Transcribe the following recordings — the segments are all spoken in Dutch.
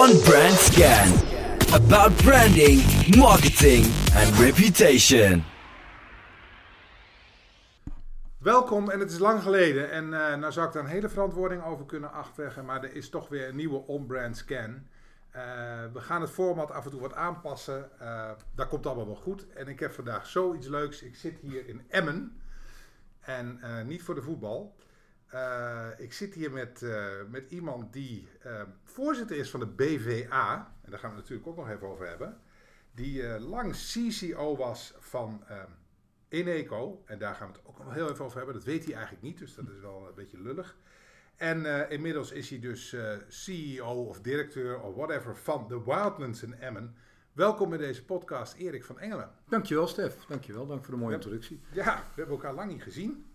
On Brand Scan. About branding, marketing and reputation. Welkom en het is lang geleden en uh, nou zou ik daar een hele verantwoording over kunnen afleggen, maar er is toch weer een nieuwe on-brand scan. Uh, we gaan het format af en toe wat aanpassen, uh, dat komt allemaal wel goed. En ik heb vandaag zoiets leuks, ik zit hier in Emmen en niet voor de voetbal. Ik zit hier met, met iemand die voorzitter is van de BVA, en daar gaan we het natuurlijk ook nog even over hebben. Die lang CCO was van Eneco, en daar gaan we het ook nog heel even over hebben. Dat weet hij eigenlijk niet, dus dat is wel een beetje lullig. En inmiddels is hij dus CEO of directeur of whatever van de Wildlands in Emmen. Welkom in deze podcast, Erik van Engelen. Dankjewel, Stef. Dankjewel. Dank voor de mooie introductie. Ja, we hebben elkaar lang niet gezien.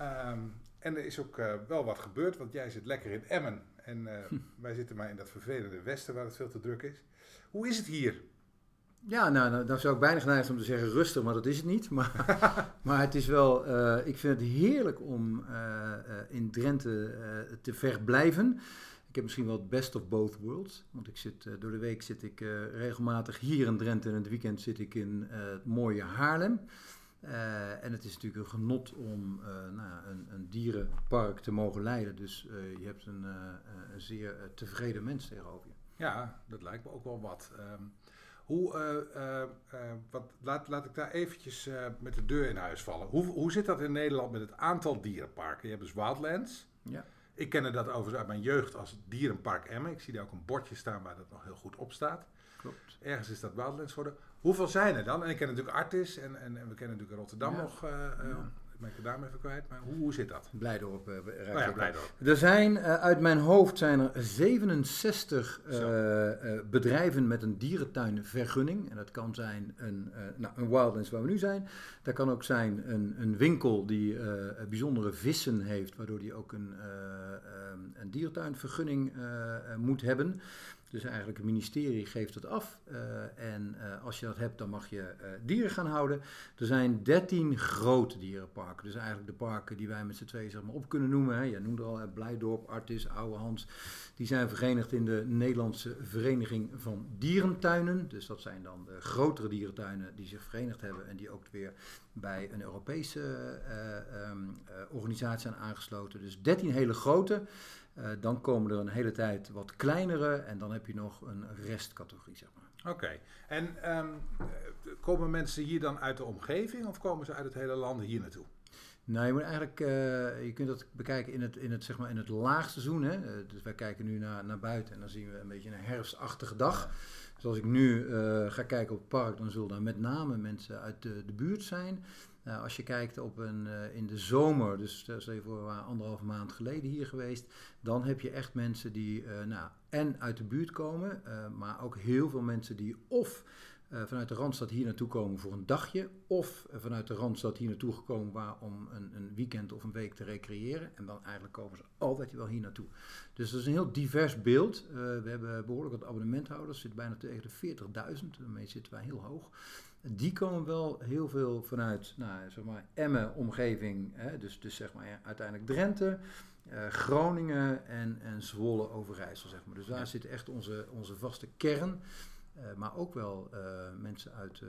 Um, en er is ook uh, wel wat gebeurd, want jij zit lekker in Emmen. En hm. wij zitten maar in dat vervelende westen waar het veel te druk is. Hoe is het hier? Ja, nou, nou, dan zou ik bijna geneigd om te zeggen rustig, maar dat is het niet. Maar, maar het is wel, uh, ik vind het heerlijk om in Drenthe te verblijven. Ik heb misschien wel het best of both worlds. Want ik zit, door de week zit ik regelmatig hier in Drenthe en in het weekend zit ik in het mooie Haarlem. En het is natuurlijk een genot om nou, een, een, dierenpark te mogen leiden. Dus je hebt een, een zeer tevreden mens tegenover je. Ja, dat lijkt me ook wel wat. Um, hoe, wat, laat, laat ik daar eventjes met de deur in huis vallen. Hoe, hoe zit dat in Nederland met het aantal dierenparken? Je hebt dus Wildlands. Ja. Ik kende dat overigens uit mijn jeugd als dierenpark Emmen. Ik zie daar ook een bordje staan waar dat nog heel goed op staat. Klopt. Ergens is dat Wildlands geworden. Hoeveel zijn er dan? En ik ken natuurlijk Artis en, en, en we kennen natuurlijk Rotterdam nog. Ja ben ik de naam even kwijt, maar hoe, hoe zit dat? Blijdorp. Uh, oh ja, Blijdorp. Er zijn, uh, uit mijn hoofd zijn er 67 uh, bedrijven met een dierentuinvergunning. En dat kan zijn een, nou, een Wildlands waar we nu zijn. Dat kan ook zijn een, een winkel die bijzondere vissen heeft, waardoor die ook een, een dierentuinvergunning moet hebben. Dus eigenlijk het ministerie geeft het af. Uh, en uh, als je dat hebt, dan mag je uh, dieren gaan houden. Er zijn 13 grote dierenparken. Dus eigenlijk de parken die wij met z'n tweeën zeg maar, op kunnen noemen. Hè. Je noemde al Blijdorp, Artis, Oude Hans. Die zijn verenigd in de Nederlandse Vereniging van Dierentuinen. Dus dat zijn dan de grotere dierentuinen die zich verenigd hebben. En die ook weer bij een Europese um, organisatie zijn aangesloten. Dus 13 hele grote. Uh, dan komen er een hele tijd wat kleinere en dan heb je nog een restcategorie, zeg maar. Oké. En um, komen mensen hier dan uit de omgeving of komen ze uit het hele land hier naartoe? Nou, je eigenlijk, uh, je kunt dat bekijken in het, in het, zeg maar in het laagseizoen. Hè? Uh, dus wij kijken nu naar, naar buiten en dan zien we een beetje een herfstachtige dag. Dus als ik nu ga kijken op het park, dan zullen daar met name mensen uit de, de buurt zijn. Als je kijkt op een, in de zomer, dus stel je voor, we waren anderhalve maand geleden hier geweest, dan heb je echt mensen die nou, en uit de buurt komen, maar ook heel veel mensen die of vanuit de Randstad hier naartoe komen voor een dagje, of vanuit de Randstad hier naartoe gekomen om een, een, weekend of een week te recreëren. En dan eigenlijk komen ze altijd wel hier naartoe. Dus dat is een heel divers beeld. we hebben behoorlijk wat abonnementhouders, zitten bijna tegen de 40.000, daarmee zitten wij heel hoog die komen wel heel veel vanuit, nou, zeg maar, Emmen omgeving, hè, dus, dus zeg maar uiteindelijk Drenthe, uh, Groningen en, en Zwolle Overijssel, zeg maar. Dus daar zit echt onze, onze vaste kern. Uh, maar ook wel uh, mensen uit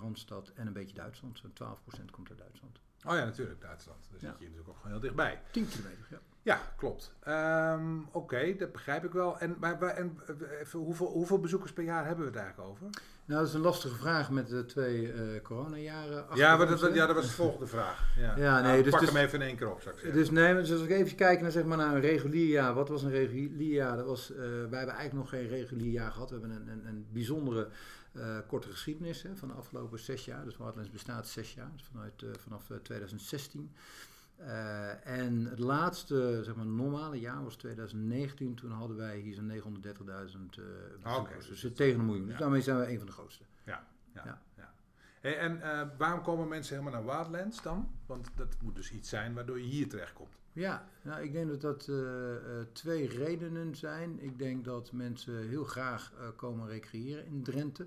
Randstad en een beetje Duitsland. Zo'n 12% komt uit Duitsland. Oh ja, natuurlijk, Duitsland. Daar zit je natuurlijk ook gewoon heel dichtbij. 10 kilometer, ja. Ja, klopt. Um, Oké, okay, dat begrijp ik wel. En, maar, en even, hoeveel, hoeveel bezoekers per jaar hebben we het eigenlijk over? Nou, dat is een lastige vraag met de twee uh, coronajaren. Ja, maar dat, ja, dat was de volgende vraag. Ja, ja nee, nou, dus, pak dus, hem even in één keer op. Dus, nee, dus als ik even kijk naar, zeg maar, naar een regulier jaar. Wat was een regulier jaar? Dat was, uh, wij hebben eigenlijk nog geen regulier jaar gehad. We hebben een, een, een bijzondere uh, korte geschiedenis hè, van de afgelopen zes jaar. Dus Waterlands bestaat zes jaar, dus vanuit, vanaf 2016. Uh, en het laatste, zeg maar, normale jaar was 2019. Toen hadden wij hier zo'n 930.000 uh, okay, dus, dus tegen een miljoen. Dus daarmee zijn we een van de grootste. Ja, ja, ja. ja. Hey, en uh, waarom komen mensen helemaal naar Wildlands dan? Want dat moet dus iets zijn waardoor je hier terechtkomt. Ja, nou, ik denk dat dat twee redenen zijn. Ik denk dat mensen heel graag komen recreëren in Drenthe.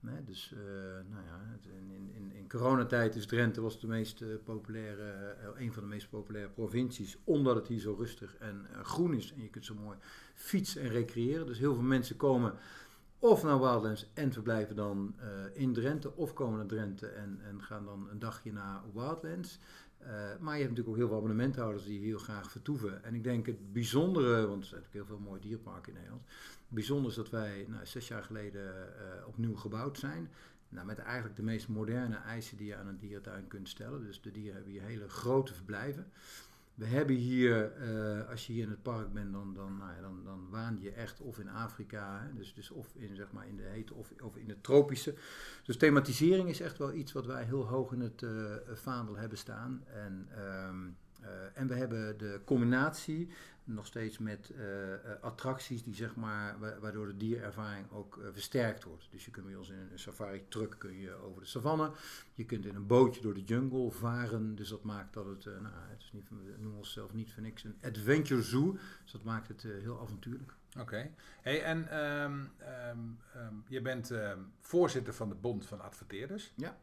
Dus uh, nou ja, in, in, in coronatijd is Drenthe was de meest uh, populaire, uh, een van de meest populaire provincies, omdat het hier zo rustig en groen is en je kunt zo mooi fietsen en recreëren. Dus heel veel mensen komen of naar Wildlands en verblijven dan in Drenthe, of komen naar Drenthe en, en gaan dan een dagje naar Wildlands. maar je hebt natuurlijk ook heel veel abonnementhouders die heel graag vertoeven. En ik denk het bijzondere, want er zijn natuurlijk heel veel mooie dierparken in Nederland bijzonder is dat wij nou, zes jaar geleden uh, opnieuw gebouwd zijn. Nou, met eigenlijk de meest moderne eisen die je aan een dierentuin kunt stellen. Dus de dieren hebben hier hele grote verblijven. We hebben hier, uh, als je hier in het park bent, dan, dan, nou ja, dan, dan waan je echt of in Afrika, hè, dus, dus of in, zeg maar, in de hete of, of in het tropische. Dus thematisering is echt wel iets wat wij heel hoog in het uh, vaandel hebben staan. En, uh, en we hebben de combinatie nog steeds met uh, attracties die zeg maar, waardoor de dierervaring ook uh, versterkt wordt. Dus je kunt bij ons in een safari truck kun je over de savanne, je kunt in een bootje door de jungle varen, dus dat maakt dat het, nou, het is niet, we noemen onszelf niet voor niks een adventure zoo, dus dat maakt het heel avontuurlijk. Oké, okay. hey, en um, um, um, je bent voorzitter van de Bond van Adverteerders. Ja.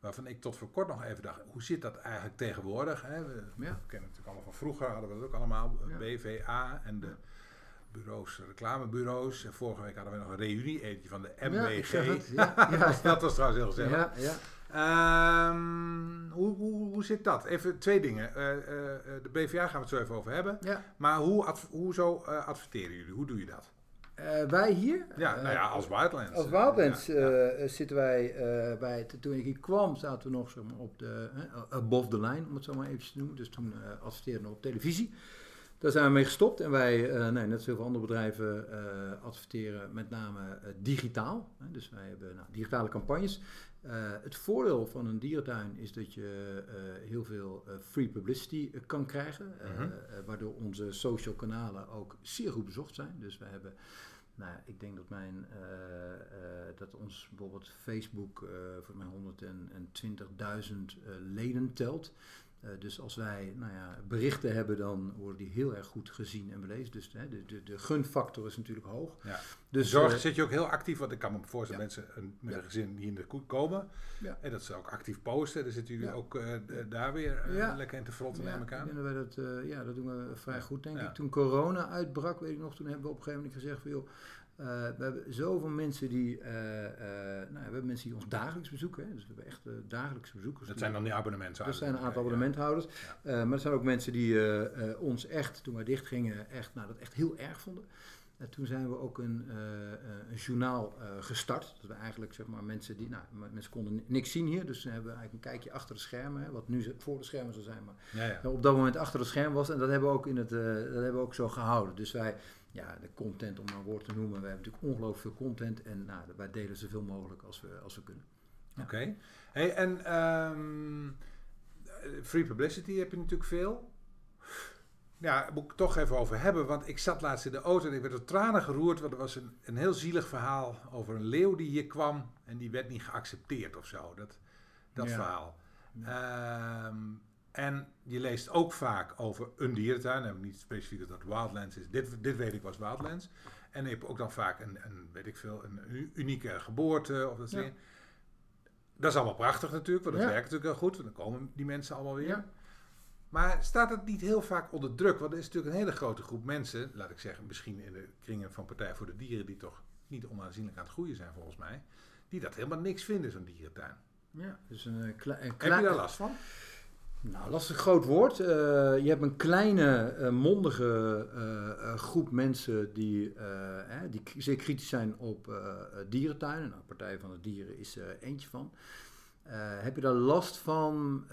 Waarvan ik tot voor kort nog even dacht, hoe zit dat eigenlijk tegenwoordig? Hè? We, ja. kennen het natuurlijk allemaal van vroeger, hadden we dat ook allemaal, ja. BVA en de bureaus, reclamebureaus. En vorige week hadden we nog een reunie, eentje van de MBG. Ja, ja, dat was trouwens heel gezellig. Ja, ja. Um, hoe, hoe, hoe zit dat? Even twee dingen. Uh, uh, de BVA gaan we het zo even over hebben. Maar hoe, adv hoe zo uh, adverteren jullie? Hoe doe je dat? Uh, wij hier? Ja, nou ja, als Wildlands. Als Wildlands ja, ja. Uh, zitten wij bij toen ik hier kwam, zaten we nog zeg maar, op de, above the line, om het zo maar even te noemen. Dus toen adverteerden we op televisie. Daar zijn we mee gestopt en wij, nee, net zoals andere bedrijven, adverteren met name digitaal. Dus wij hebben nou, digitale campagnes. Het voordeel van een dierentuin is dat je heel veel free publicity kan krijgen, -huh. waardoor onze social kanalen ook zeer goed bezocht zijn. Dus we hebben nou, ik denk dat mijn, dat ons bijvoorbeeld Facebook voor mij 120.000 leden telt. Dus als wij nou ja, berichten hebben, dan worden die heel erg goed gezien en belezen. Dus de, de, de gunfactor is natuurlijk hoog. Ja. Dus, Zorg zit je ook heel actief, want ik kan me voorstellen, ja. mensen een, met een gezin die in de koek komen. Ja. En dat ze ook actief posten. Dan zitten jullie ook daar weer lekker in te frotten, neem ik aan. Ik wij dat, ja, dat doen we vrij goed, denk ik. Toen corona uitbrak, weet ik nog, toen hebben we op een gegeven moment gezegd van joh, uh, we hebben zoveel mensen die, uh, uh, nou, we hebben mensen die ons dagelijks bezoeken. Hè? Dus we hebben echt dagelijkse bezoekers. Dat zijn dan die abonnementhouders? Dat zijn een aantal abonnementhouders. Ja. maar er zijn ook mensen die ons echt, toen wij dicht gingen, echt, nou, dat echt heel erg vonden. toen zijn we ook een, een journaal gestart. Dat we eigenlijk, zeg maar, mensen die, nou, mensen konden niks zien hier. Dus we hebben eigenlijk een kijkje achter de schermen. Hè, wat nu voor de schermen zou zijn. Maar ja, op dat moment achter de scherm was. En dat hebben we ook, in het, dat hebben we ook zo gehouden. Dus wij ja, de content, om maar een woord te noemen. We hebben natuurlijk ongelooflijk veel content en nou, wij delen zoveel mogelijk als we, als we kunnen. Ja. Oké. Okay. Hey, en um, free publicity heb je natuurlijk veel. Ja, daar moet ik toch even over hebben, want ik zat laatst in de auto en ik werd door tranen geroerd, want er was een, een heel zielig verhaal over een leeuw die hier kwam en die werd niet geaccepteerd of zo. Dat, dat ja. verhaal. Ja. Um, en je leest ook vaak over een dierentuin. Ik niet specifiek dat Wildlands is. Dit, dit weet ik was Wildlands. En je hebt ook dan vaak een, een weet ik veel, een unieke geboorte of dat soort ja. Dat is allemaal prachtig natuurlijk, want dat ja. werkt natuurlijk heel goed. Want dan komen die mensen allemaal weer. Ja. Maar staat het niet heel vaak onder druk? Want er is natuurlijk een hele grote groep mensen, laat ik zeggen, misschien in de kringen van Partij voor de Dieren, die toch niet onaanzienlijk aan het groeien zijn volgens mij, die dat helemaal niks vinden, zo'n dierentuin. Ja, dus een, kle een Heb je daar last van? Nou, een groot woord. Uh, je hebt een kleine, uh, mondige uh, groep mensen die, die zeer kritisch zijn op dierentuinen. Nou, Partij van de Dieren is eentje van. heb je daar last van?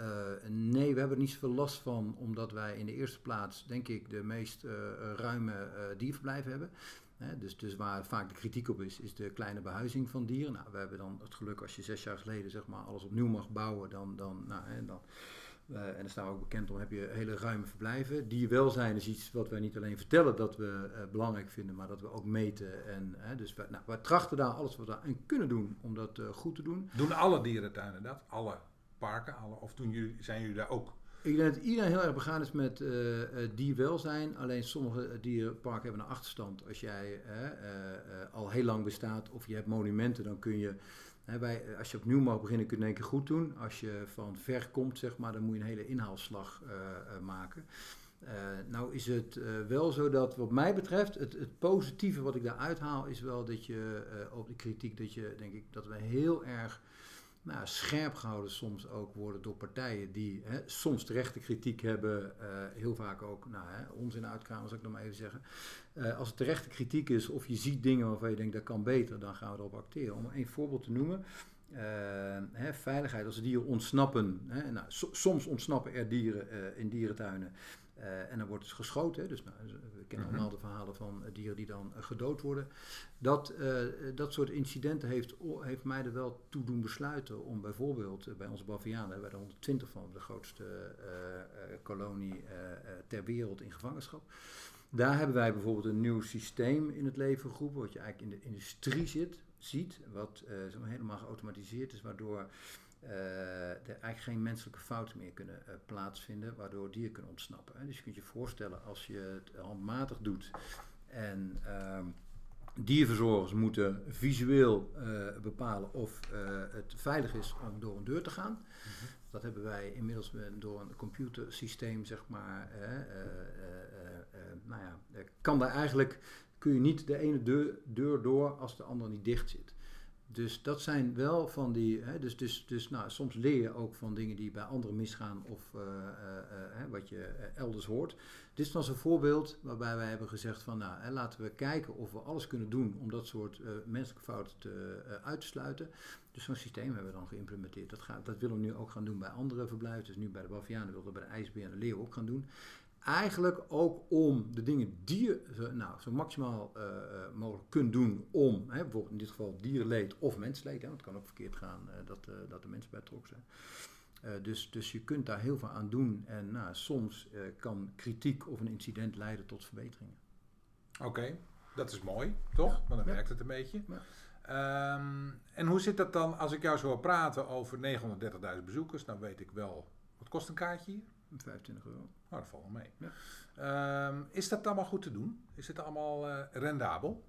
nee, we hebben er niet zoveel last van, omdat wij in de eerste plaats, denk ik, de meest ruime dierverblijven hebben. dus, dus waar vaak de kritiek op is, is de kleine behuizing van dieren. Nou, we hebben dan het geluk als je zes jaar geleden zeg maar, alles opnieuw mag bouwen, dan, dan, nou, dan en daar staan we ook bekend om, heb je hele ruime verblijven. Dierwelzijn is iets wat wij niet alleen vertellen dat we uh, belangrijk vinden, maar dat we ook meten. En, dus we, nou, wij trachten daar alles wat we aan kunnen doen om dat goed te doen. Doen alle dierentuinen dat? Alle parken? Alle, of doen jullie, zijn jullie daar ook Ik denk dat iedereen heel erg begaan is met uh, dierwelzijn. Alleen sommige dierenparken hebben een achterstand. Als jij al heel lang bestaat of je hebt monumenten, dan kun je als je opnieuw mag beginnen, kun je in één keer goed doen. Als je van ver komt, zeg maar, dan moet je een hele inhaalslag maken. Uh, nou is het wel zo dat wat mij betreft, het, het, positieve wat ik daar uithaal, is wel dat je op de kritiek, dat je denk ik dat we heel erg nou, scherp gehouden soms ook worden door partijen die hè, soms terechte kritiek hebben, heel vaak ook nou, hè, onzin uitkramen, zal ik nog maar even zeggen. als het terechte kritiek is of je ziet dingen waarvan je denkt dat kan beter, dan gaan we erop acteren. Om een voorbeeld te noemen. Hè, veiligheid, als dieren ontsnappen. Hè, nou, so, soms ontsnappen er dieren in dierentuinen. Uh, en dan wordt dus geschoten. Dus nou, we kennen mhm. allemaal de verhalen van uh, dieren die dan uh, gedood worden. Dat, dat soort incidenten heeft, heeft mij er wel toe doen besluiten om bijvoorbeeld bij onze Bavianen, hebben wij er 120 van, de grootste kolonie ter wereld in gevangenschap. Daar hebben wij bijvoorbeeld een nieuw systeem in het leven geroepen, wat je eigenlijk in de industrie zit, ziet, wat helemaal geautomatiseerd is, waardoor uh, er eigenlijk geen menselijke fouten meer kunnen uh, plaatsvinden, waardoor dieren kunnen ontsnappen. Hè. Dus je kunt je voorstellen als je het handmatig doet en uh, dierverzorgers moeten visueel uh, bepalen of het veilig is om door een deur te gaan. Mhm. Dat hebben wij inmiddels door een computersysteem, zeg maar. nou ja, kan daar eigenlijk kun je niet de ene deur, deur door als de andere niet dicht zit. Dus dat zijn wel van die. Hè, dus dus, dus nou, soms leer je ook van dingen die bij anderen misgaan of uh, uh, uh, wat je elders hoort. Dit dan zo'n voorbeeld waarbij wij hebben gezegd van nou, hè, laten we kijken of we alles kunnen doen om dat soort menselijke fouten te, uit te sluiten. Dus zo'n systeem hebben we dan geïmplementeerd. Dat, gaat, dat willen we nu ook gaan doen bij andere verblijven. Dus nu bij de Bavianen willen we bij de IJsbeer en de Leeuw ook gaan doen. Eigenlijk ook om de dingen die je nou, zo maximaal uh, mogelijk kunt doen om, hè, bijvoorbeeld in dit geval dierenleed of mensleed, hè, want het kan ook verkeerd gaan uh, dat, dat de mensen bij betrokken zijn. dus, dus je kunt daar heel veel aan doen en nou, soms kan kritiek of een incident leiden tot verbeteringen. Oké, dat is mooi, toch? Ja. Want dan werkt het een beetje. Ja. Um, en hoe zit dat dan als ik jou zo hoor praten over 930.000 bezoekers? Dan weet ik wel, wat kost een kaartje hier? 25 euro. Nou, dat valt wel mee. Ja. Um, is dat allemaal goed te doen? Is het allemaal uh, rendabel?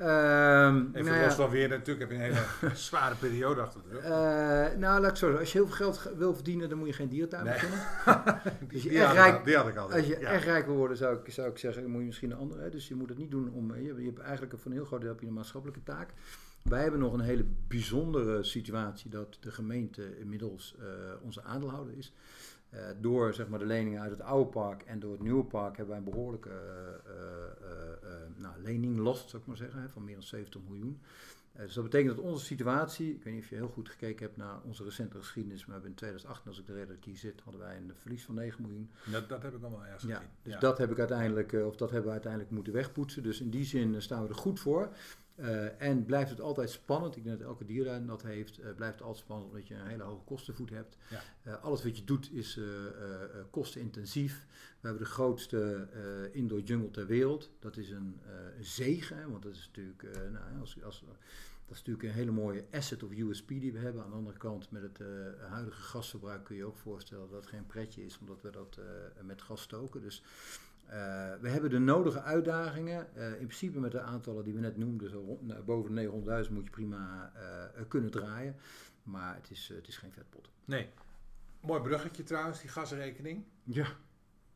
Um, Even nou los van weer, natuurlijk heb je een hele zware periode achter de rug. Uh, nou, laat ik zo Als je heel veel geld wil verdienen, dan moet je geen diertuin nee. beginnen. dus die, echt rijk, die had ik al. Als je ja. echt rijk wil worden, zou ik, zou ik zeggen, dan moet je misschien een andere. Hè? Dus je moet het niet doen om... Je, je hebt eigenlijk voor een heel groot deel heb je een maatschappelijke taak. Wij hebben nog een hele bijzondere situatie dat de gemeente inmiddels uh, onze aandeelhouder is. Uh, door zeg maar, de leningen uit het oude park en door het nieuwe park hebben wij een behoorlijke uh, uh, nou, leninglast, zou ik maar zeggen, hè, van meer dan 70 miljoen. dus dat betekent dat onze situatie, ik weet niet of je heel goed gekeken hebt naar onze recente geschiedenis, maar we hebben in 2008, als ik de hier zit, hadden wij een verlies van 9 miljoen. Dat, dat heb ik allemaal ergens ja, Dus ja. dat heb ik uiteindelijk, of dat hebben we uiteindelijk moeten wegpoetsen. Dus in die zin staan we er goed voor. Uh, en blijft het altijd spannend, ik denk dat elke diertuin dat heeft, uh, blijft het altijd spannend omdat je een hele hoge kostenvoet hebt. Ja. Uh, alles wat je doet is kostenintensief. We hebben de grootste indoor jungle ter wereld. Dat is een zegen, want dat is natuurlijk, nou, als, als, dat is natuurlijk een hele mooie asset of USP die we hebben. Aan de andere kant, met het huidige gasverbruik kun je ook voorstellen dat het geen pretje is, omdat we dat met gas stoken. Dus uh, we hebben de nodige uitdagingen. Uh, in principe met de aantallen die we net noemden, zo rond, nou, boven de 900.000 moet je prima uh, kunnen draaien. Maar het is, het is geen vetpot. Nee. Mooi bruggetje trouwens, die gasrekening. Ja.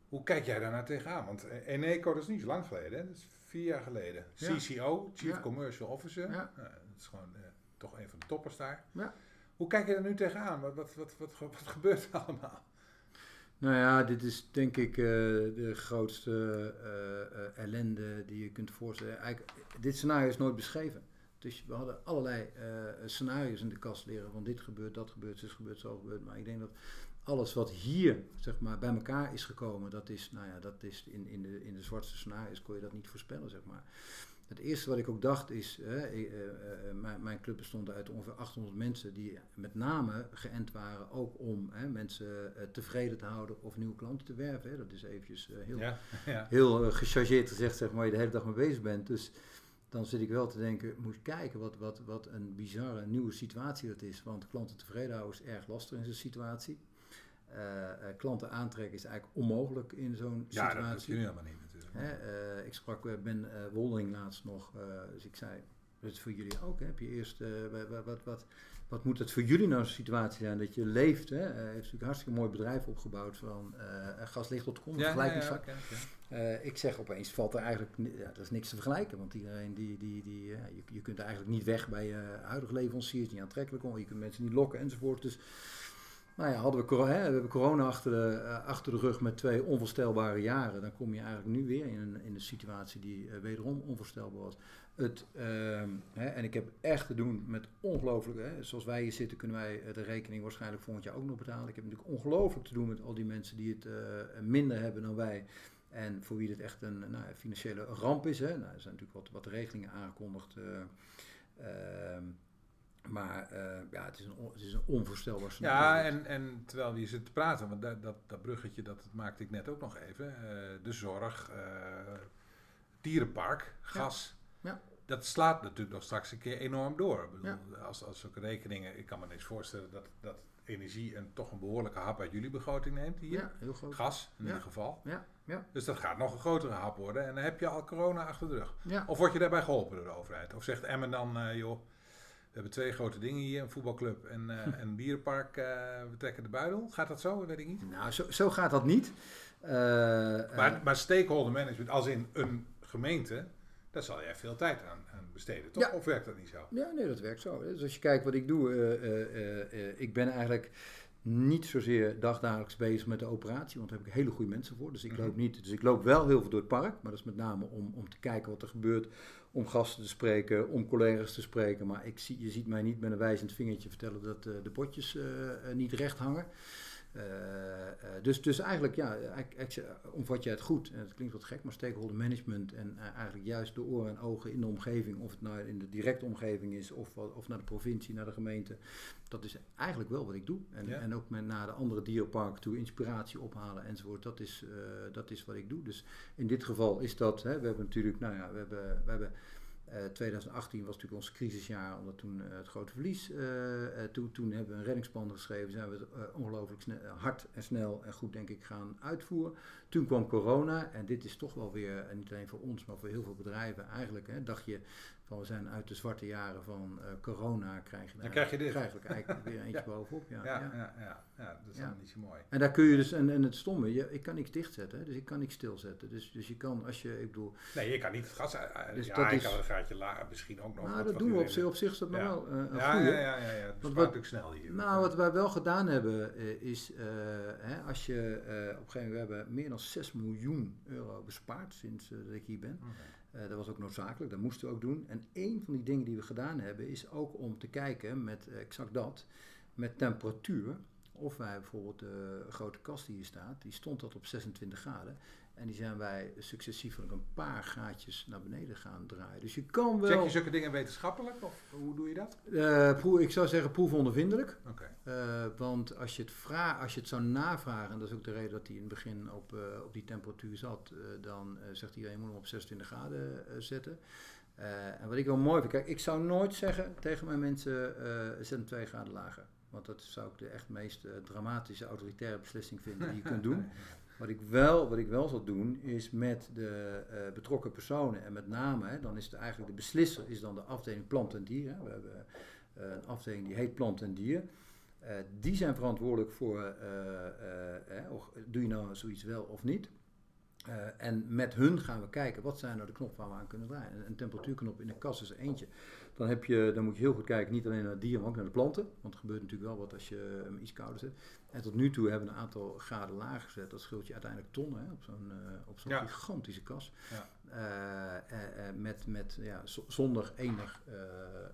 Hoe kijk jij daarnaar tegenaan? Want Eneco, dat is niet zo lang geleden, hè? dat is vier jaar geleden. Ja. CCO, Chief ja. Commercial Officer. Ja. dat is gewoon toch een van de toppers daar. Ja. Hoe kijk je er nu tegenaan? Wat, wat, wat, wat, wat gebeurt er allemaal? Nou ja, dit is denk ik uh, de grootste uh, uh, ellende die je kunt voorstellen. Eigenlijk, dit scenario is nooit beschreven. Dus we hadden allerlei scenario's in de kast leren van dit gebeurt, dat gebeurt, zus gebeurt, zo gebeurt. Maar ik denk dat alles wat hier zeg maar, bij elkaar is gekomen, dat is, nou ja, dat is in, in, de, in de zwartste scenario's kon je dat niet voorspellen, zeg maar. Het eerste wat ik ook dacht is, uh, uh, mijn, mijn, club bestond uit ongeveer 800 mensen die met name geënt waren ook om mensen tevreden te houden of nieuwe klanten te werven. Dat is eventjes heel, ja, ja. heel gechargeerd gezegd, zeg maar, waar je de hele dag mee bezig bent. Dus dan zit ik wel te denken, moet je kijken wat, wat, wat een bizarre nieuwe situatie dat is. Want klanten tevreden houden is erg lastig in zo'n situatie. eh, eh, klanten aantrekken is eigenlijk onmogelijk in zo'n Ja, situatie. dat kun je helemaal niet. Hè, eh, ik sprak met Ben eh Woldering laatst nog, eh, dus ik zei, dat is voor jullie ook. Hè? Heb je eerst, eh, wa- wa- wat, wat, wat moet het voor jullie nou een situatie zijn dat je leeft? Hè? Eh, heeft natuurlijk een hartstikke mooi bedrijf opgebouwd van eh gaslicht.com, Ja, ja, ja, vergelijkingsvak. Eh, ik zeg opeens, valt er eigenlijk, ja, dat is niks te vergelijken. Want iedereen die, die, die eh, je, je kunt eigenlijk niet weg bij je huidige leveranciers, niet aantrekkelijk, om, je kunt mensen niet lokken enzovoort. Dus, nou ja, hadden we, hè, we hebben corona achter de, eh, achter de rug met twee onvoorstelbare jaren. Dan kom je eigenlijk nu weer in een, in een situatie die eh, wederom onvoorstelbaar was. Het, ehm, hè, en ik heb echt te doen met ongelooflijk, zoals wij hier zitten, kunnen wij eh, de rekening waarschijnlijk volgend jaar ook nog betalen. Ik heb natuurlijk ongelooflijk te doen met al die mensen die het minder hebben dan wij. En voor wie dit echt een nou, financiële ramp is. Hè. Nou, er zijn natuurlijk wat, wat regelingen aangekondigd. ehm, maar eh, ja, het is een, het is een onvoorstelbaar scenario. Ja, en, en terwijl we hier zitten te praten, want dat, dat, dat bruggetje dat maakte ik net ook nog even. eh, de zorg, eh, dierenpark, gas. Ja. Dat slaat natuurlijk nog straks een keer enorm door. Ik bedoel, Ja. als, als zulke rekeningen, ik kan me niks voorstellen dat, dat energie een, toch een behoorlijke hap uit jullie begroting neemt hier. Ja, heel groot. Gas in Ja. ieder geval. Ja, ja, Dus dat gaat nog een grotere hap worden. En dan heb je al corona achter de rug. ja. Of word je daarbij geholpen door de overheid? Of zegt Emmen dan, joh, we hebben twee grote dingen hier, een voetbalclub en eh, en een dierenpark, eh, we trekken de buidel. Gaat dat zo? Weet ik niet. Nou, zo, zo gaat dat niet. Eh, Maar, maar stakeholder management, als in een gemeente, daar zal jij veel tijd aan, aan besteden, toch? Ja. Of werkt dat niet zo? Ja, nee, dat werkt zo. Dus als je kijkt wat ik doe, ik ben eigenlijk niet zozeer dagdagelijks bezig met de operatie, want daar heb ik hele goede mensen voor. Dus ik Mhm. loop niet. Dus ik loop wel heel veel door het park, maar dat is met name om, om te kijken wat er gebeurt, om gasten te spreken, om collega's te spreken. Maar ik zie, je ziet mij niet met een wijzend vingertje vertellen dat eh, de potjes eh, eh, niet recht hangen. Eh, eh, dus, dus eigenlijk, ja, ik, omvat je het goed. En het klinkt wat gek, maar stakeholder management en eh, eigenlijk juist de oren en ogen in de omgeving, of het nou in de directe omgeving is, of, of naar de provincie, naar de gemeente, dat is eigenlijk wel wat ik doe. En, Ja. en ook met naar de andere dierenparken toe inspiratie ophalen enzovoort, dat is, eh, dat is wat ik doe. Dus in dit geval is dat, hè, we hebben natuurlijk, nou ja, we hebben, we hebben eh, 2018 was natuurlijk ons crisisjaar, omdat toen eh, het grote verlies. eh, eh, toen, toen hebben we een reddingsplan geschreven, zijn we het eh, ongelooflijk eh, hard en snel en goed, denk ik, gaan uitvoeren. Toen kwam corona en dit is toch wel weer, niet alleen voor ons, maar voor heel veel bedrijven eigenlijk. Hè, dacht je van we zijn uit de zwarte jaren van eh, corona, krijg je, Dan krijg je dit. Je eigenlijk weer eentje Ja. bovenop. Ja, Ja, ja. ja, dat is dan niet zo mooi. En daar kun je dus, en, en het stomme, je, ik kan niks dichtzetten, hè, dus ik kan niks stilzetten. Dus, dus je kan, als je, ik bedoel, Nee, je kan niet het gas Dus ja, dat je is- kan een gaatje lager, misschien ook nog. nou, wat- dat wat doen we op zich, op zich is dat nog wel een Ja, ja, ja, ja, ja. Dat spuit ook snel hier. Nou, wat wij wel gedaan hebben eh, is, hè, als je op een gegeven moment, we hebben meer dan 6 miljoen euro bespaard sinds dat ik hier ben. Eh, dat was ook noodzakelijk, dat moesten we ook doen. En een van die dingen die we gedaan hebben is ook om te kijken met eh, exact dat, met temperatuur. Of wij bijvoorbeeld de grote kast die hier staat, die stond dat op 26 graden. En die zijn wij successievelijk een paar gaatjes naar beneden gaan draaien. Dus je kan wel... Check je zulke dingen wetenschappelijk? Of hoe doe je dat? eh, proef- ik zou zeggen proefondervindelijk. Oké. Eh, want als je, het vra als je het zou navragen, en dat is ook de reden dat hij in het begin op, eh, op die temperatuur zat, dan zegt hij, je moet hem op 26 graden zetten. En wat ik wel mooi vind, kijk, ik zou nooit zeggen tegen mijn mensen, zet hem 2 graden lager. Want dat zou ik de echt meest dramatische autoritaire beslissing vinden die je kunt doen. Wat ik wel, wat ik wel zal doen, is met de eh, betrokken personen en met name, hè, dan is het eigenlijk de beslisser, is dan de afdeling plant en dier. We hebben eh, een afdeling die heet plant en dier. Eh, die zijn verantwoordelijk voor, of doe je nou zoiets wel of niet. En met hun gaan we kijken, wat zijn nou de knoppen waar we aan kunnen draaien. Een, temperatuurknop in de kast is eentje. Dan, heb je, dan moet je heel goed kijken, niet alleen naar het dier, maar ook naar de planten. Want er gebeurt natuurlijk wel wat als je hem iets kouder zet. En tot nu toe hebben we een aantal graden lager gezet. Dat scheelt je uiteindelijk tonnen hè, op zo'n eh, op zo'n Ja. gigantische kas. Ja. Eh, eh, eh, met, met, ja, zonder enig eh,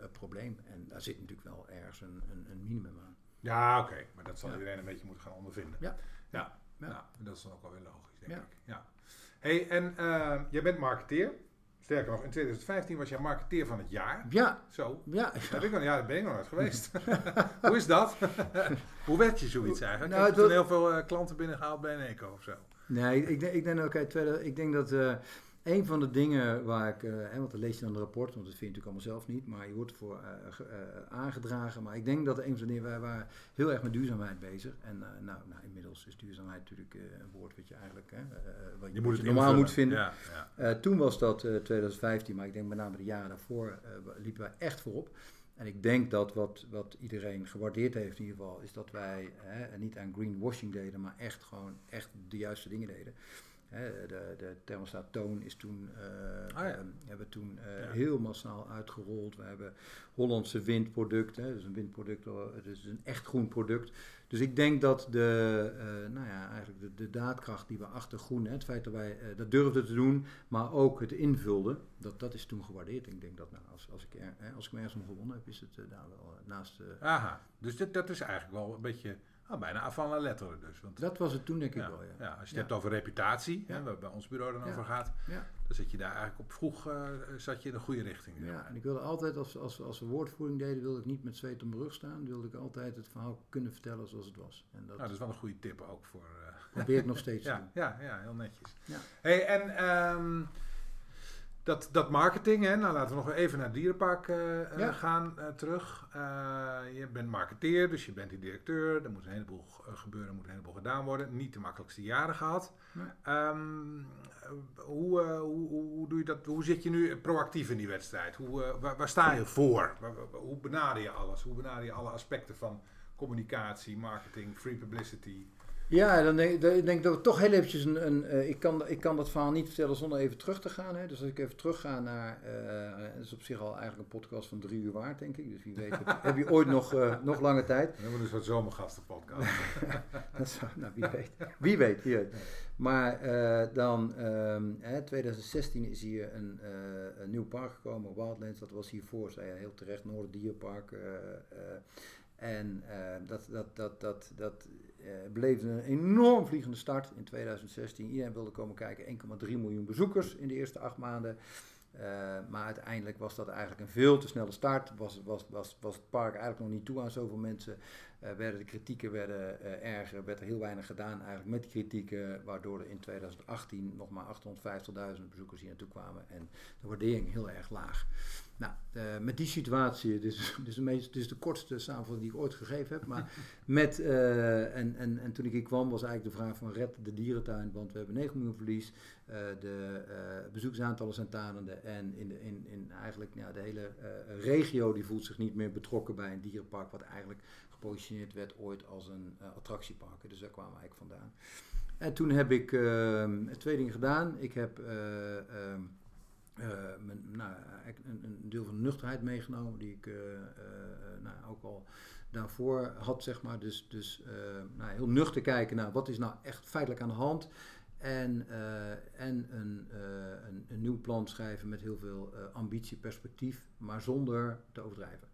eh, probleem. En daar zit natuurlijk wel ergens een, een, een minimum aan. Ja, oké. Maar dat zal Ja. iedereen een beetje moeten gaan ondervinden. Ja. Ja. Ja. Nou, dat is dan ook wel weer logisch, denk ik. Ja. hey, en eh, jij bent marketeer. Sterker nog, in 2015 was jij marketeer van het jaar. Ja, Zo. ja. Heb ik nog, ja, daar ben ik nog nooit geweest. Hoe is dat? Hoe werd je zoiets eigenlijk? Nou, Heb je toen heel veel eh, klanten binnengehaald bij een eco of zo? Nee, ik denk, ik denk, oké, tweede, ik denk dat, eh, een van de dingen waar ik, hè, want dan lees je dan een rapport, want dat vind je natuurlijk allemaal zelf niet, maar je wordt ervoor uh, aangedragen. Maar ik denk dat een van de dingen, wij waren heel erg met duurzaamheid bezig. En nou, nou, inmiddels is duurzaamheid natuurlijk een woord wat je eigenlijk, hè, wat je, moet het normaal moet vinden. Ja, ja. toen was dat 2015, maar ik denk met name de jaren daarvoor liepen wij echt voorop. En ik denk dat wat, wat iedereen gewaardeerd heeft in ieder geval, is dat wij hè, niet aan greenwashing deden, maar echt gewoon echt de juiste dingen deden. Hè, de, de thermostaat Toon is toen, uh, ah, ja. hebben toen uh, heel massaal uitgerold. We hebben Hollandse windproduct, hè, dus een windproduct, dus een echt groen product. Dus ik denk dat de, uh, nou ja, eigenlijk de, de, daadkracht die we achter groen, hè, het feit dat wij dat durfden te doen, maar ook het invulden, dat, dat is toen gewaardeerd. Ik denk dat nou, als, als, ik, er, hè, als ik me ergens om gewonnen heb, is het daar wel naast... Aha, dus dit, dat is eigenlijk wel een beetje Oh, bijna avant la lettre dus. Want, dat was het toen denk ik wel, ja. ja. Als je het hebt over reputatie, hè, waar bij ons bureau dan over gaat, dan zit je daar eigenlijk op vroeg uh, zat je in de goede richting. Ja, en ik wilde altijd, als, als, als we woordvoering deden, wilde ik niet met zweet mijn rug staan. Wilde ik altijd het verhaal kunnen vertellen zoals het was. En dat, nou, dat is wel een goede tip ook voor... Uh, probeer ik nog steeds ja, te doen. Ja, ja, heel netjes. Ja. Hey, en... Um, dat, dat marketing, hè? nou laten we nog even naar het dierenpark uh, gaan uh, terug. je bent marketeer, dus je bent die directeur. Er moet een heleboel gebeuren, er moet een heleboel gedaan worden. Niet de makkelijkste jaren gehad. Um, hoe, hoe, hoe, doe je dat? Hoe zit je nu proactief in die wedstrijd? Hoe, waar, waar, sta je voor? hoe benader je alles? Hoe benader je alle aspecten van communicatie, marketing, free publicity? Ja, dan denk, dan denk ik dat we toch heel eventjes een... een uh, ik, kan, ik kan dat verhaal niet vertellen zonder even terug te gaan. Hè. Dus als ik even terug ga naar... Uh, dat is op zich al eigenlijk een podcast van drie uur waard, denk ik. Dus wie weet heb, je ooit nog, uh, nog lange tijd. We hebben dus wat zomergastenpodcast. dat zou, nou, wie weet. Wie weet, wie weet. Maar dan... Um, hè, 2016 is hier een, een nieuw park gekomen, Wildlands. Dat was hiervoor, zei je heel terecht, Noorderdierpark. en dat, dat, dat, dat, dat beleefde een enorm vliegende start in 2016. Iedereen wilde komen kijken, 1,3 miljoen bezoekers in de eerste acht maanden. Uh, maar uiteindelijk was dat eigenlijk een veel te snelle start. Was, was, was, was het park eigenlijk nog niet toe aan zoveel mensen. Uh, werden de kritieken werden, uh, erger, werd er heel weinig gedaan eigenlijk met die kritieken. Waardoor er in 2018 nog maar 850.000 bezoekers hier naartoe kwamen. En de waardering heel erg laag. Nou, uh, met die situatie, dit is, dit, is de meest, dit is de kortste samenvatting die ik ooit gegeven heb. Maar met, en, en, en toen ik hier kwam was eigenlijk de vraag van red de dierentuin, want we hebben 9 miljoen verlies. De bezoeksaantallen zijn talende en in, de, in, in eigenlijk ja, de hele regio die voelt zich niet meer betrokken bij een dierenpark, wat eigenlijk gepositioneerd werd ooit als een attractiepark. Dus daar kwamen we eigenlijk vandaan. En toen heb ik ehm, twee dingen gedaan. Ik heb... Ehm, uh, nou, een, een, deel van de nuchterheid meegenomen, die ik uh, nou, ook al daarvoor had, zeg maar. Dus, dus nou, heel nuchter kijken naar wat is nou echt feitelijk aan de hand. En, en een, een, een, nieuw plan schrijven met heel veel ambitie, perspectief, maar zonder te overdrijven.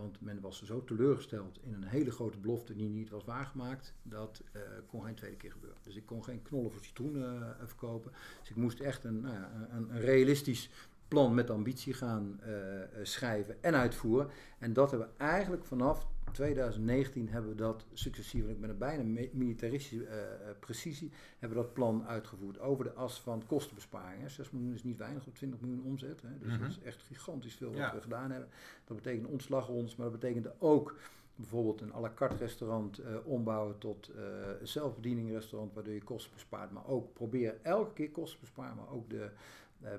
Want men was zo teleurgesteld in een hele grote belofte die niet was waargemaakt. Dat uh, kon geen tweede keer gebeuren. Dus ik kon geen knollen voor citroenen uh, verkopen. Dus ik moest echt een, nou ja, een, een realistisch plan met ambitie gaan uh, schrijven en uitvoeren. En dat hebben we eigenlijk vanaf 2019 hebben we dat successief, met een bijna militaristische uh, precisie, hebben we dat plan uitgevoerd over de as van kostenbesparingen. 6 miljoen is niet weinig op 20 miljoen omzet. Hè. Dus mm -hmm. dat is echt gigantisch veel wat we gedaan hebben. Dat betekent ontslagrondes, maar dat betekende ook bijvoorbeeld een à la carte restaurant uh, ombouwen tot uh, zelfbediening restaurant, waardoor je kosten bespaart. Maar ook probeer elke keer kosten besparen, maar ook de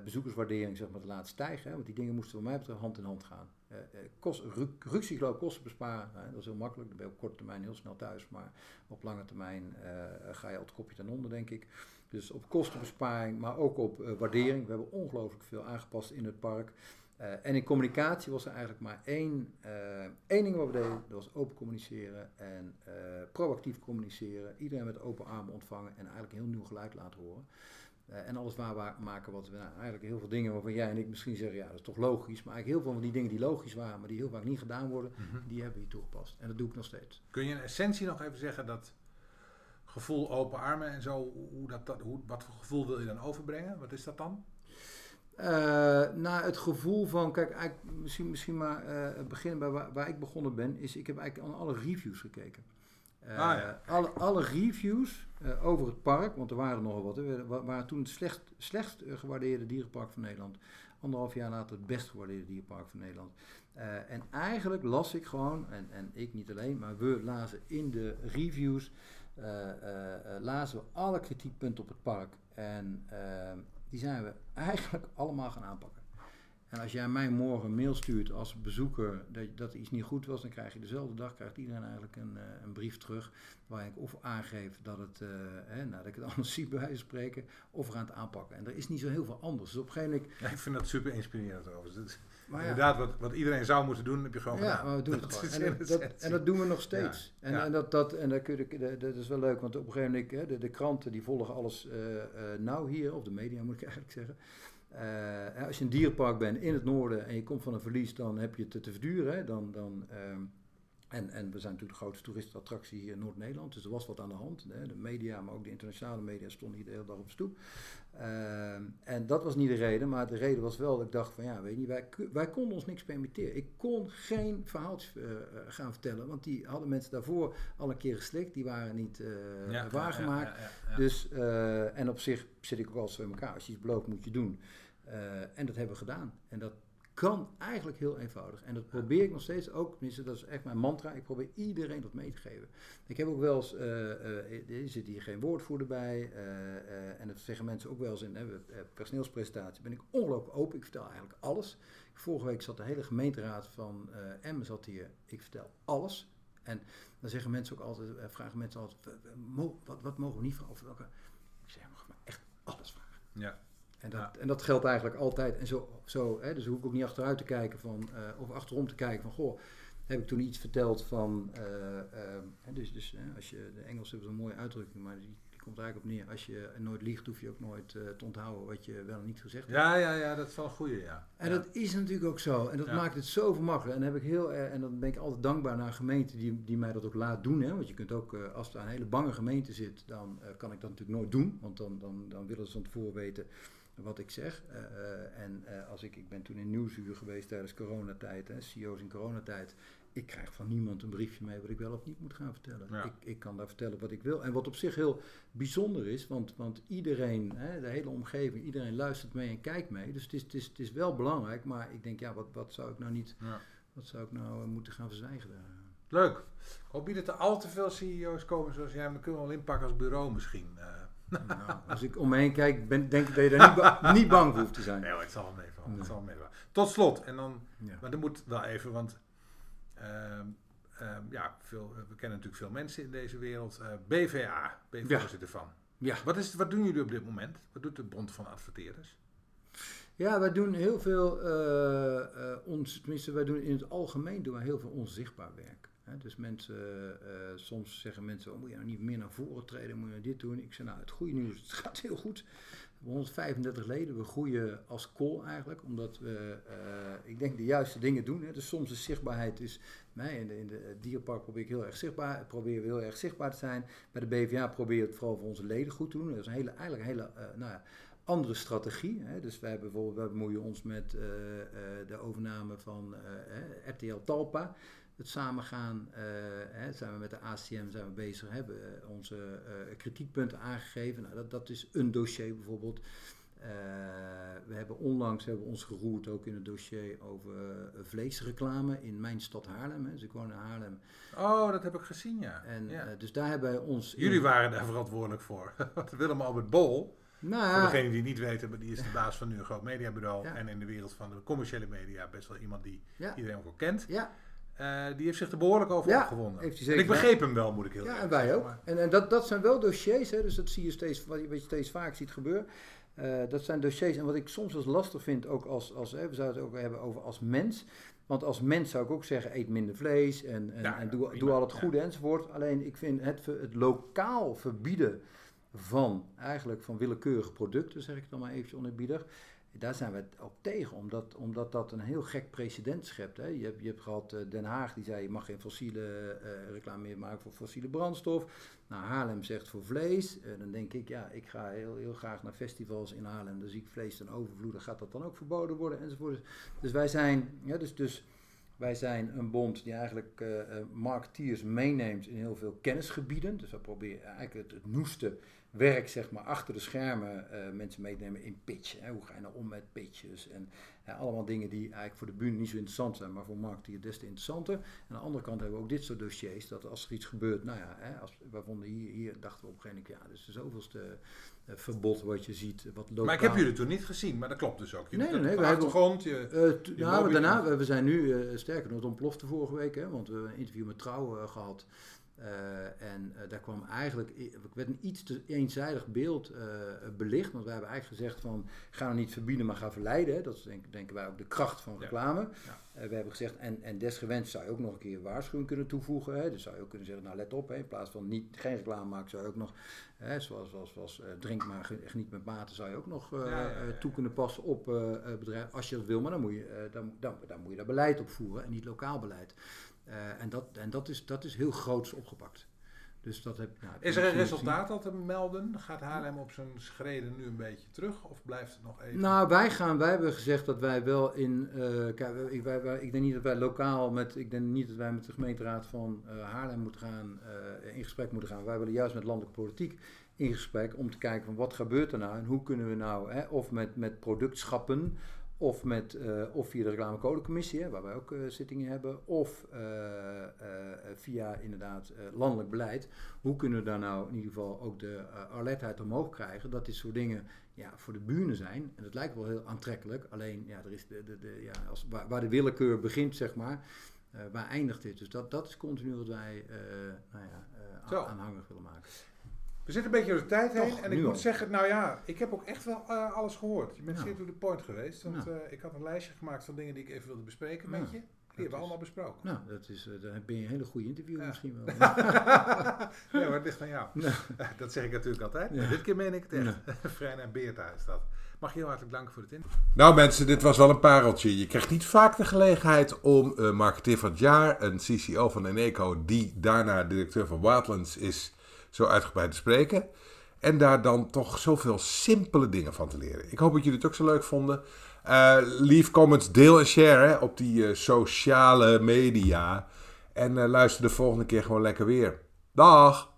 bezoekerswaardering zeg maar, te laten stijgen. Hè, want die dingen moesten voor mij betreft hand in hand gaan. Uh, kost, ruksigloop kosten besparen, dat is heel makkelijk. Dan ben je op korte termijn heel snel thuis. Maar op lange termijn uh, ga je al het kopje ten onder, denk ik. Dus op kostenbesparing, maar ook op waardering. We hebben ongelooflijk veel aangepast in het park. en in communicatie was er eigenlijk maar één, één ding wat we deden. Dat was open communiceren en proactief communiceren. Iedereen met open armen ontvangen en eigenlijk een heel nieuw geluid laten horen. Uh, en alles waar maken wat we nou, eigenlijk heel veel dingen waarvan jij en ik misschien zeggen, ja, dat is toch logisch. Maar eigenlijk heel veel van die dingen die logisch waren, maar die heel vaak niet gedaan worden, mm -hmm. die hebben we hier toegepast. En dat doe ik nog steeds. Kun je in essentie nog even zeggen dat gevoel open armen en zo, hoe dat, dat, hoe, wat voor gevoel wil je dan overbrengen? Wat is dat dan? Uh, nou, het gevoel van, kijk, eigenlijk, misschien, misschien maar uh, beginnen bij waar, waar, ik begonnen ben, is ik heb eigenlijk aan alle reviews gekeken. Eh, Ah, ja. alle, alle reviews eh, over het park, want er waren nogal wat, hè, wa- waren toen het slecht, slecht eh, gewaardeerde dierenpark van Nederland. Anderhalf jaar later het best gewaardeerde dierenpark van Nederland. En eigenlijk las ik gewoon, en, en ik niet alleen, maar we lazen in de reviews, lazen we alle kritiekpunten op het park. En die zijn we eigenlijk allemaal gaan aanpakken. En als jij mij morgen een mail stuurt als bezoeker dat, dat iets niet goed was, dan krijg je dezelfde dag krijgt iedereen eigenlijk een, eh, een brief terug. Waar ik of aangeef dat, het, eh, hè, nou, dat ik het anders zie bij wijze van spreken, of we gaan het aanpakken. En er is niet zo heel veel anders. Dus op een gegeven moment. Ja, ik vind dat super inspirerend overigens. Dat is Maar ja, Inderdaad, wat, wat iedereen zou moeten doen, heb je gewoon ja, gedaan. maar we doen het Dat En dat, en dat doen we nog steeds. Ja, En, en, dat, dat, en dat, kun je, dat, is wel leuk, want op een gegeven moment, hè, de, de kranten die volgen alles nauw hier, of de media moet ik eigenlijk zeggen. Eh, als je een dierenpark bent in het noorden en je komt van een verlies, dan heb je het te, verduren. Dan, dan, ehm, en, en we zijn natuurlijk de grootste toeristenattractie hier in Noord-Nederland, dus er was wat aan de hand. Hè. De media, maar ook de internationale media stonden hier de hele dag op stoep. Ehm, en dat was niet de reden, maar de reden was wel dat ik dacht van ja, weet je, wij, wij konden ons niks permitteren. Ik kon geen verhaaltjes eh, eh, gaan vertellen, want die hadden mensen daarvoor al een keer geslikt, die waren niet eh, Ja, waargemaakt. ja, ja. Dus, en op zich zit ik ook altijd zo in elkaar. Als je iets belooft, moet je doen. En dat hebben we gedaan. En dat kan eigenlijk heel eenvoudig. En dat probeer ik nog steeds ook, tenminste dat is echt mijn mantra, ik probeer iedereen dat mee te geven. Ik heb ook wel eens, eh, eh, er zit hier geen woordvoerder bij, eh, en dat zeggen mensen ook wel eens in hè, we- personeelspresentatie, ben ik ongelooflijk open, ik vertel eigenlijk alles. Vorige week zat de hele gemeenteraad van Emmen zat hier, ik vertel alles. En dan zeggen mensen ook altijd, vragen mensen altijd, "W- w- mo- wat, wat mogen we niet vragen? Of welke? Ik zeg, mag maar echt alles vragen. Ja. En dat, Ja. en dat geldt eigenlijk altijd. En zo, zo hè, dus hoef ik ook niet achteruit te kijken van, eh, of achterom te kijken van, goh, heb ik toen iets verteld van, eh, eh, hè, dus, dus hè, als je, de Engelsen hebben zo'n mooie uitdrukking, maar die, die komt eigenlijk op neer. Als je nooit liegt, hoef je ook nooit eh, te onthouden wat je wel en niet gezegd hebt. Ja, ja, ja, dat is wel een goeie, ja. En ja. dat is natuurlijk ook zo. En dat Ja. maakt het zo gemakkelijk. En dan, heb ik heel, en dan ben ik altijd dankbaar naar gemeenten die, die mij dat ook laat doen. Hè? Want je kunt ook, als er een hele bange gemeente zit, dan kan ik dat natuurlijk nooit doen. Want dan, dan, dan willen ze van tevoren weten wat ik zeg. Eh, eh, en eh, als ik, ik ben toen in Nieuwsuur geweest tijdens coronatijd, hè, CEO's in coronatijd. Ik krijg van niemand een briefje mee wat ik wel of niet moet gaan vertellen. Ja. Ik, ik kan daar vertellen wat ik wil. En wat op zich heel bijzonder is, want, want iedereen, hè, de hele omgeving, iedereen luistert mee en kijkt mee. Dus het is, het is, het is wel belangrijk, maar ik denk, ja, wat, wat zou ik nou niet, Ja. wat zou ik nou moeten gaan verzwijgen daar? Leuk. Ik hoop niet dat er al te veel CEO's komen zoals jij, maar kunnen we wel inpakken als bureau misschien. Eh. Nou, als ik om me heen kijk, ben, denk ik dat je daar niet, ba- niet bang voor hoeft te zijn. Nee hoor, het zal wel meevallen. Nee. Zal. Tot slot, en dan, Ja. maar dat moet wel even, want ehm, ehm, ja, veel, we kennen natuurlijk veel mensen in deze wereld. Eh, BVA, ben je Ja. voorzitter van. Ja. Wat, is, wat doen jullie op dit moment? Wat doet de Bond van Adverteerders? Ja, wij doen heel veel, eh, eh, ons, tenminste wij doen in het algemeen doen wij heel veel onzichtbaar werk. Dus mensen, eh, soms zeggen mensen, oh, moet je nou niet meer naar voren treden, moet je nou dit doen. Ik zeg, nou het goede nieuws, het gaat heel goed. We hebben 135 leden, we groeien als kool eigenlijk, omdat we, eh, ik denk, de juiste dingen doen. Dus soms is zichtbaarheid, is, nee, in de, de dierenpark probeer ik heel erg zichtbaar, proberen we heel erg zichtbaar te zijn. Bij de BVA proberen we het vooral voor onze leden goed te doen. Dat is een hele, eigenlijk een hele, eh, nou andere strategie. Hè. Dus wij bijvoorbeeld wij bemoeien ons met eh, eh, de overname van eh, eh, RTL Talpa. Het samengaan, eh, hè, zijn we met de ACM zijn we bezig, hebben we onze eh, kritiekpunten aangegeven. Nou, dat, dat is een dossier bijvoorbeeld. Eh, we hebben onlangs hebben we ons geroerd ook in het dossier over eh, vleesreclame in mijn stad Haarlem. Hè. Dus ik woon in Haarlem. Oh, dat heb ik gezien, ja. En, ja. eh, dus daar hebben wij ons... in- Jullie waren daar verantwoordelijk voor. Willem Albert Bol, Nou, voor degenen die niet weten, maar die is de baas van nu een groot mediabureau. Ja. En in de wereld van de commerciële media best wel iemand die ja, iedereen ook wel kent. ja, Eh, die heeft zich er behoorlijk over Ja, heeft hij en zeker ik begreep hem wel, moet ik heel Ja, eerlijk en wij zeggen, ook. En, en dat, dat zijn wel dossiers, hè, dus dat zie je steeds, wat je, wat je steeds vaak ziet gebeuren. Eh, dat zijn dossiers, en wat ik soms eens lastig vind, ook als, als hè, we zouden het ook hebben over als mens. Want als mens zou ik ook zeggen, eet minder vlees en, en, Ja, en ja, doe, prima, doe al het ja. goede enzovoort. Alleen ik vind het, het lokaal verbieden van eigenlijk van willekeurige producten, zeg ik dan maar eventjes onerbiedig. Daar zijn we ook tegen, omdat, omdat dat een heel gek precedent schept. Hè. Je, hebt, je hebt gehad eh, Den Haag, die zei je mag geen fossiele eh, reclame meer maken voor fossiele brandstof. Nou, Haarlem zegt voor vlees. Eh, dan denk ik, ja, ik ga heel, heel graag naar festivals in Haarlem. Dan zie ik vlees ten overvloede. Gaat dat dan ook verboden worden? Enzovoort. Dus wij zijn, ja, dus, dus Wij zijn een bond die eigenlijk uh, marketeers meeneemt in heel veel kennisgebieden. Dus we proberen eigenlijk het, het noeste werk zeg maar, achter de schermen uh, mensen mee te nemen in pitch. Hè. Hoe ga je nou om met pitches? En allemaal dingen die eigenlijk voor de bühne niet zo interessant zijn, maar voor marketeer des te interessanter. En aan de andere kant hebben we ook dit soort dossiers, dat als er iets gebeurt, nou ja, hè, als, we vonden hier, hier dachten we op een gegeven moment, ja, dus de zoveelste uh, verbod wat je ziet. Wat lokaal... Maar ik heb jullie toen niet gezien, maar dat klopt dus ook. Je nee, nee, nee. Achtergrond, je, uh, je nou, daarna, we, we zijn nu, sterker nog, het ontplofte vorige week, hè, want we hebben een interview met Trouw gehad. Uh, en uh, daar kwam eigenlijk, ik werd een iets te eenzijdig beeld uh, belicht. Want wij hebben eigenlijk gezegd van, ga nou niet verbieden, maar ga verleiden. Dat is denk, denken wij ook de kracht van reclame. Ja. we hebben gezegd, en, en desgewenst zou je ook nog een keer waarschuwing kunnen toevoegen. Hè. Dus zou je ook kunnen zeggen, nou let op, hè, in plaats van niet, geen reclame maken, zou je ook nog, hè, zoals, zoals, zoals drink maar niet met mate, zou je ook nog ja, toe kunnen passen op bedrijven. Als je dat wil, maar dan moet je, dan, dan, dan moet je daar beleid op voeren en niet lokaal beleid. Uh, en dat, en dat, is, dat is heel groots opgepakt. Dus dat heb, nou, is er een resultaat al te melden? Gaat Haarlem op zijn schreden nu een beetje terug of blijft het nog even? Nou, wij, gaan, wij hebben gezegd dat wij wel in. Uh, kijk, ik, wij, wij, ik denk niet dat wij lokaal met. Ik denk niet dat wij met de gemeenteraad van uh, Haarlem moeten gaan. Uh, in gesprek moeten gaan. Wij willen juist met landelijke politiek in gesprek om te kijken van wat gebeurt er nou en hoe kunnen we nou, hè, of met, met productschappen of, met, uh, of via de reclamecodecommissie, waar wij ook uh, zittingen hebben, of uh, via inderdaad landelijk beleid. Hoe kunnen we daar nou in ieder geval ook de alertheid omhoog krijgen? Dat dit soort dingen ja, voor de buren zijn. En dat lijkt wel heel aantrekkelijk. Alleen ja, er is de, de, de, ja, als, waar, waar de willekeur begint, zeg maar, waar eindigt dit? Dus dat, dat is continu wat wij nou ja, aanhangig willen maken. We zitten een beetje door de tijd heen. en ik moet zeggen, nou ja, ik heb ook echt wel uh, alles gehoord. Je bent zeer to the point geweest. Want uh, ik had een lijstje gemaakt van dingen die ik even wilde bespreken met je. Die hebben we allemaal besproken. Nou, dat is, uh, dan ben je een hele goede interview misschien wel. nee, maar het ligt aan jou. Dat zeg ik natuurlijk altijd. Dit keer meen ik het echt. Vrij en Beerta is dat. Mag je heel hartelijk danken voor het interview. Nou mensen, dit was wel een pareltje. Je krijgt niet vaak de gelegenheid om marketeer van het jaar, een CCO van Eneco, die daarna directeur van Wildlands is zo uitgebreid te spreken. En daar dan toch zoveel simpele dingen van te leren. Ik hoop dat jullie het ook zo leuk vonden. Uh, leave comments, deel en share op die uh, sociale media. En uh, luister de volgende keer gewoon lekker weer. Dag!